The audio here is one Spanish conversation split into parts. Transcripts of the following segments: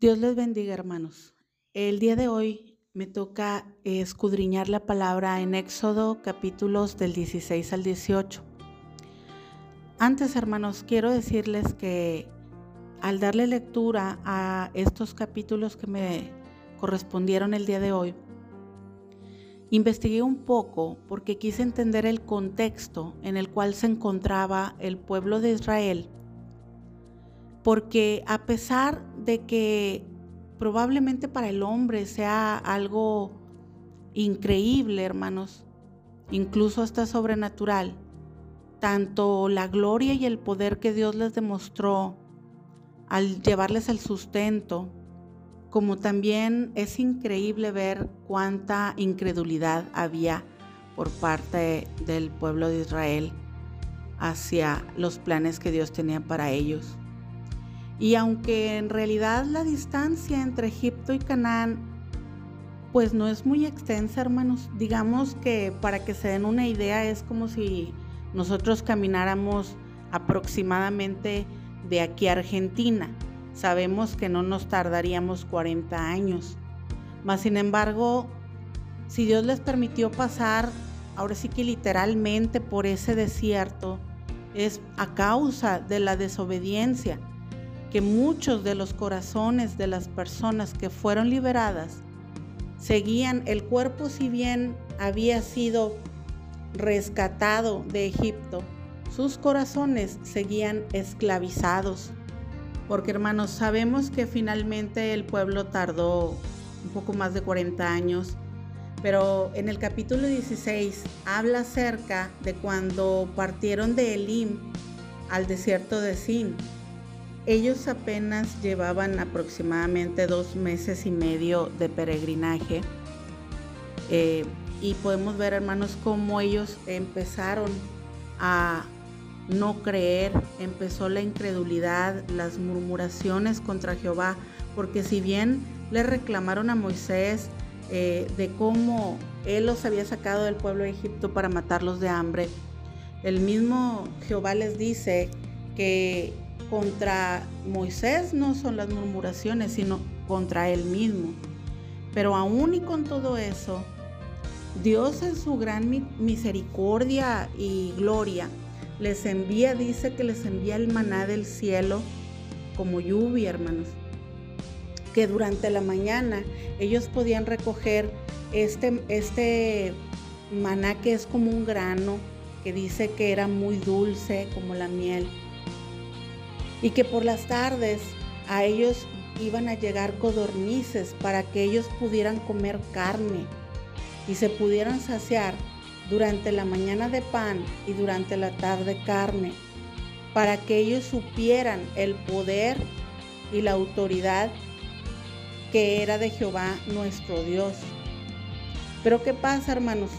Dios les bendiga, hermanos. El día de hoy me toca escudriñar la palabra en Éxodo capítulos del 16 al 18. Antes, hermanos, quiero decirles que al darle lectura a estos capítulos que me correspondieron el día de hoy, investigué un poco porque quise entender el contexto en el cual se encontraba el pueblo de Israel porque a pesar que probablemente para el hombre sea algo increíble, hermanos, incluso hasta sobrenatural, tanto la gloria y el poder que Dios les demostró al llevarles el sustento, como también es increíble ver cuánta incredulidad había por parte del pueblo de Israel hacia los planes que Dios tenía para ellos. Y aunque en realidad la distancia entre Egipto y Canaán pues no es muy extensa, hermanos, digamos que para que se den una idea es como si nosotros camináramos aproximadamente de aquí a Argentina. Sabemos que no nos tardaríamos 40 años. Mas sin embargo, si Dios les permitió pasar, ahora sí que literalmente por ese desierto, es a causa de la desobediencia que muchos de los corazones de las personas que fueron liberadas seguían el cuerpo si bien había sido rescatado de Egipto, sus corazones seguían esclavizados. Porque hermanos, sabemos que finalmente el pueblo tardó un poco más de 40 años, pero en el capítulo 16 habla acerca de cuando partieron de Elim al desierto de Sin ellos apenas llevaban aproximadamente dos meses y medio de peregrinaje eh, y podemos ver hermanos cómo ellos empezaron a no creer, empezó la incredulidad, las murmuraciones contra Jehová, porque si bien le reclamaron a Moisés eh, de cómo él los había sacado del pueblo de Egipto para matarlos de hambre, el mismo Jehová les dice que contra Moisés no son las murmuraciones, sino contra él mismo. Pero aún y con todo eso, Dios en su gran misericordia y gloria les envía, dice que les envía el maná del cielo como lluvia, hermanos. Que durante la mañana ellos podían recoger este, este maná que es como un grano, que dice que era muy dulce como la miel y que por las tardes a ellos iban a llegar codornices para que ellos pudieran comer carne y se pudieran saciar durante la mañana de pan y durante la tarde carne, para que ellos supieran el poder y la autoridad que era de Jehová nuestro Dios. Pero ¿qué pasa, hermanos?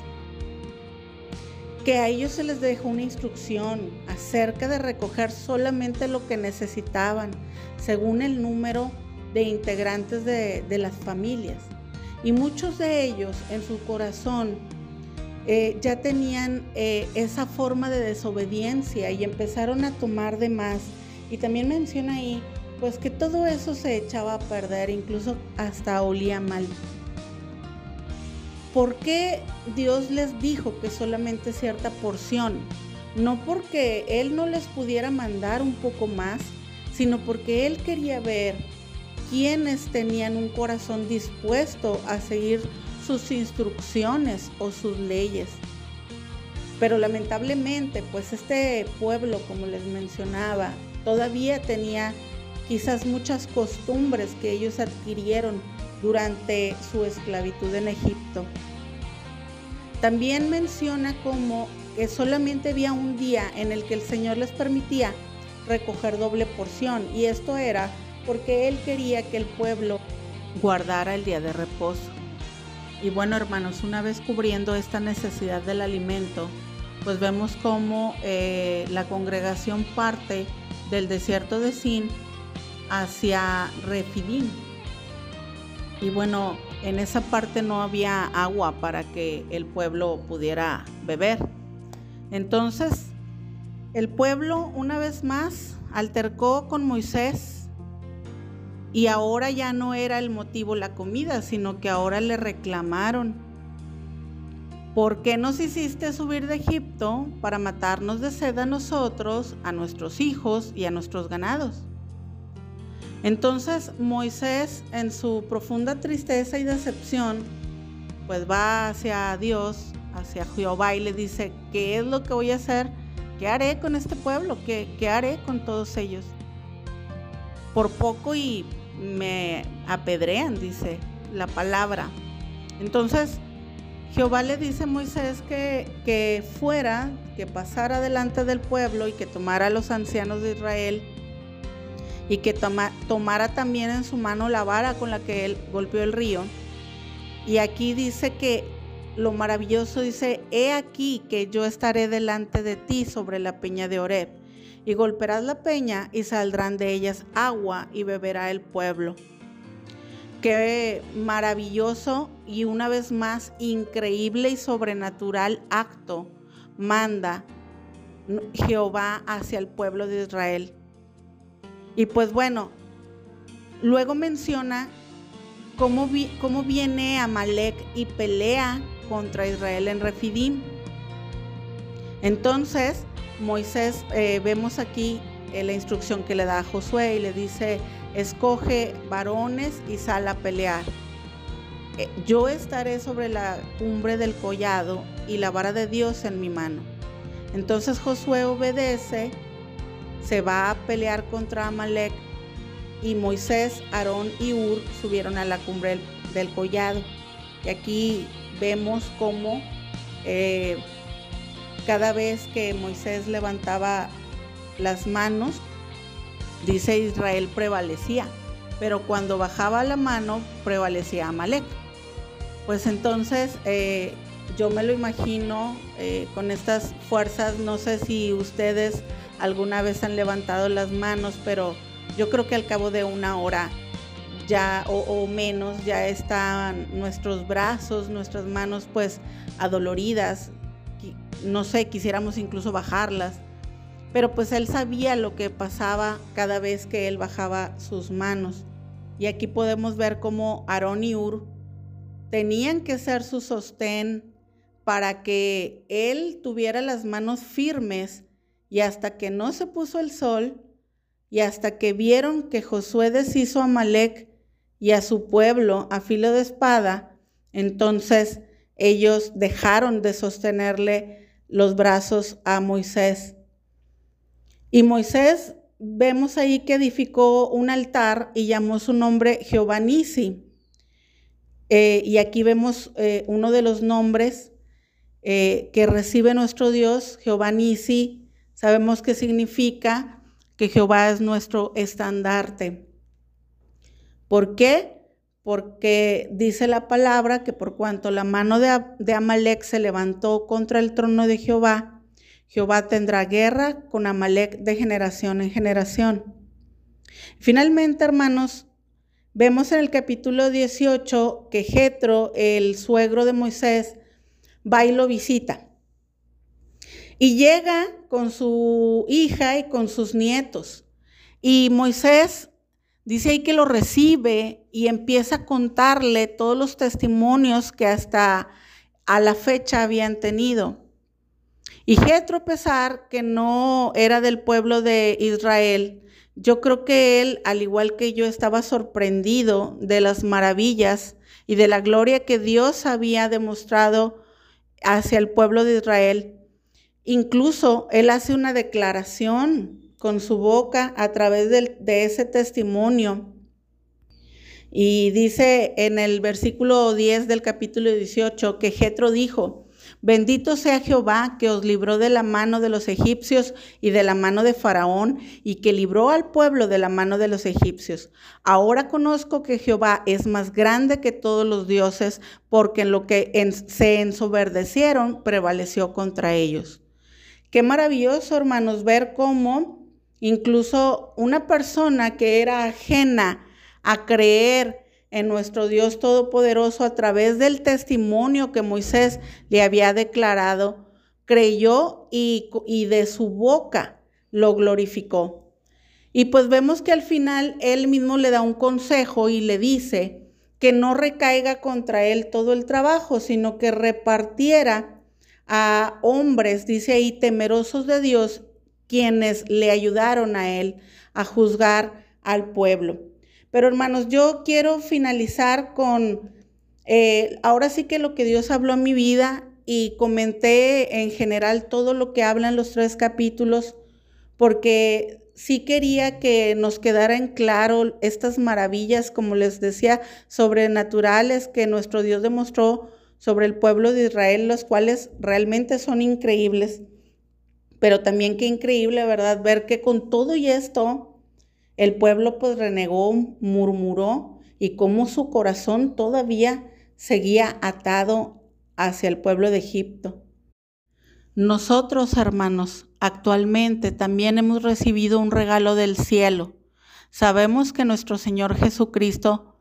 Que a ellos se les dejó una instrucción acerca de recoger solamente lo que necesitaban, según el número de integrantes de, las familias. Y muchos de ellos en su corazón eh, ya tenían eh, esa forma de desobediencia y empezaron a tomar de más. Y también menciona ahí, pues que todo eso se echaba a perder, incluso hasta olía mal. ¿Por qué Dios les dijo que solamente cierta porción? No porque Él no les pudiera mandar un poco más, sino porque Él quería ver quiénes tenían un corazón dispuesto a seguir sus instrucciones o sus leyes. Pero lamentablemente, pues este pueblo, como les mencionaba, todavía tenía quizás muchas costumbres que ellos adquirieron durante su esclavitud en Egipto. También menciona como que solamente había un día en el que el Señor les permitía recoger doble porción y esto era porque Él quería que el pueblo guardara el día de reposo. Y bueno hermanos, una vez cubriendo esta necesidad del alimento, pues vemos cómo eh, la congregación parte del desierto de Sin hacia Refidim, y bueno, en esa parte no había agua para que el pueblo pudiera beber. Entonces, el pueblo una vez más altercó con Moisés Y ahora ya no era el motivo la comida, sino que ahora le reclamaron. ¿Por qué nos hiciste subir de Egipto para matarnos de sed a nosotros, a nuestros hijos y a nuestros ganados? Entonces Moisés, en su profunda tristeza y decepción, pues va hacia Dios, hacia Jehová y le dice, ¿qué es lo que voy a hacer? ¿Qué haré con este pueblo? ¿Qué, qué haré con todos ellos? Por poco y me apedrean, dice la palabra. Entonces, Jehová le dice a Moisés que, que fuera, que pasara delante del pueblo y que tomara a los ancianos de Israel y que tomara también en su mano la vara con la que él golpeó el río. Y aquí dice que lo maravilloso dice, he aquí que yo estaré delante de ti sobre la peña de Oreb, y golpearás la peña y saldrán de ellas agua y beberá el pueblo. Qué maravilloso y una vez más increíble y sobrenatural acto manda Jehová hacia el pueblo de Israel. Y pues bueno, luego menciona cómo, cómo viene Amalek y pelea contra Israel en Refidim. Entonces, Moisés, eh, vemos aquí eh, la instrucción que le da a Josué y le dice, escoge varones y sal a pelear. Eh, yo estaré sobre la cumbre del collado y la vara de Dios en mi mano. Entonces Josué obedece, se va a pelear contra Amalek y Moisés, Aarón y Ur subieron a la cumbre del collado. Y aquí vemos cómo eh, cada vez que Moisés levantaba las manos, dice Israel prevalecía, pero cuando bajaba la mano prevalecía Amalek. Pues entonces eh, yo me lo imagino eh, con estas fuerzas, no sé si ustedes alguna vez han levantado las manos, pero yo creo que al cabo de una hora ya o, menos ya están nuestros brazos, nuestras manos pues adoloridas, no sé, quisiéramos incluso bajarlas, pero pues él sabía lo que pasaba cada vez que él bajaba sus manos. Y aquí podemos ver cómo Aarón y Ur tenían que ser su sostén para que él tuviera las manos firmes y hasta que no se puso el sol y hasta que vieron que Josué deshizo a Malek y a su pueblo a filo de espada, entonces ellos dejaron de sostenerle los brazos a Moisés. Y Moisés vemos ahí que edificó un altar y llamó su nombre Jehová Nisi. Eh, y aquí vemos eh, uno de los nombres eh, que recibe nuestro Dios, Jehová Nisi. Sabemos que significa que Jehová es nuestro estandarte. ¿Por qué? Porque dice la palabra que por cuanto la mano de, Amalek se levantó contra el trono de Jehová, Jehová tendrá guerra con Amalek de generación en generación. Finalmente, hermanos, vemos en el capítulo 18 que Jetro, el suegro de Moisés, va y lo visita. Y llega con su hija y con sus nietos. Y Moisés Dice ahí que lo recibe y empieza a contarle todos los testimonios que hasta a la fecha habían tenido. Y Jetro, pesar que no era del pueblo de Israel, yo creo que él, al igual que yo, estaba sorprendido de las maravillas y de la gloria que Dios había demostrado hacia el pueblo de Israel. Incluso él hace una declaración con su boca a través de, ese testimonio. Y dice en el versículo 10 del capítulo 18 que Jetro dijo, Bendito sea Jehová que os libró de la mano de los egipcios y de la mano de Faraón y que libró al pueblo de la mano de los egipcios. Ahora conozco que Jehová es más grande que todos los dioses porque en lo que se ensoberdecieron prevaleció contra ellos. Qué maravilloso, hermanos, ver cómo Incluso una persona que era ajena a creer en nuestro Dios Todopoderoso a través del testimonio que Moisés le había declarado, creyó y, de su boca lo glorificó. Y pues vemos que al final él mismo le da un consejo y le dice que no recaiga contra él todo el trabajo, sino que repartiera a hombres, dice ahí, temerosos de Dios, quienes le ayudaron a él a juzgar al pueblo. Pero hermanos, yo quiero finalizar con, eh, ahora sí que lo que Dios habló en mi vida y comenté en general todo lo que hablan los tres capítulos, porque sí quería que nos quedara en claro estas maravillas, como les decía, sobrenaturales que nuestro Dios demostró sobre el pueblo de Israel, los cuales realmente son increíbles. Pero también qué increíble, ¿verdad? Ver que con todo y esto, el pueblo pues renegó, murmuró y cómo su corazón todavía seguía atado hacia el pueblo de Egipto. Nosotros, hermanos, actualmente también hemos recibido un regalo del cielo. Sabemos que nuestro Señor Jesucristo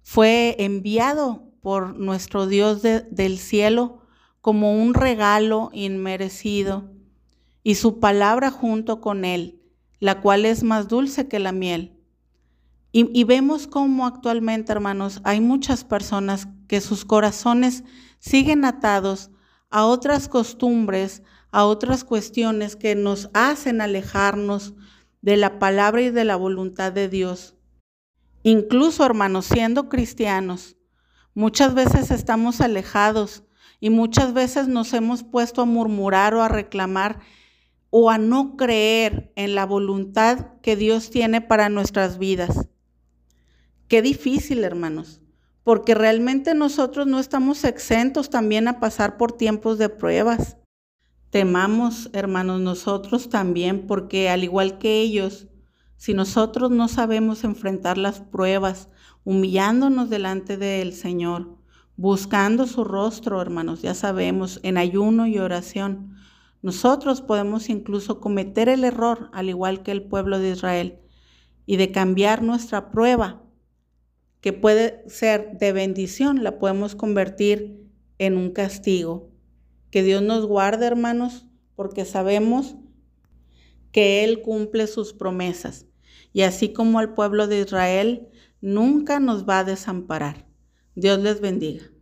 fue enviado por nuestro Dios del cielo como un regalo inmerecido y su palabra junto con él, la cual es más dulce que la miel. Y, y vemos cómo actualmente, hermanos, hay muchas personas que sus corazones siguen atados a otras costumbres, a otras cuestiones que nos hacen alejarnos de la palabra y de la voluntad de Dios. Incluso, hermanos, siendo cristianos, muchas veces estamos alejados y muchas veces nos hemos puesto a murmurar o a reclamar o a no creer en la voluntad que Dios tiene para nuestras vidas. Qué difícil, hermanos porque realmente nosotros no estamos exentos también a pasar por tiempos de pruebas. Temamos, hermanos, nosotros también, porque al igual que ellos, si nosotros no sabemos enfrentar las pruebas, humillándonos delante del Señor, buscando su rostro, hermanos, ya sabemos, en ayuno y oración, nosotros podemos incluso cometer el error, al igual que el pueblo de Israel, y de cambiar nuestra prueba que puede ser de bendición, la podemos convertir en un castigo. Que Dios nos guarde, hermanos, porque sabemos que Él cumple sus promesas. Y así como al pueblo de Israel, nunca nos va a desamparar. Dios les bendiga.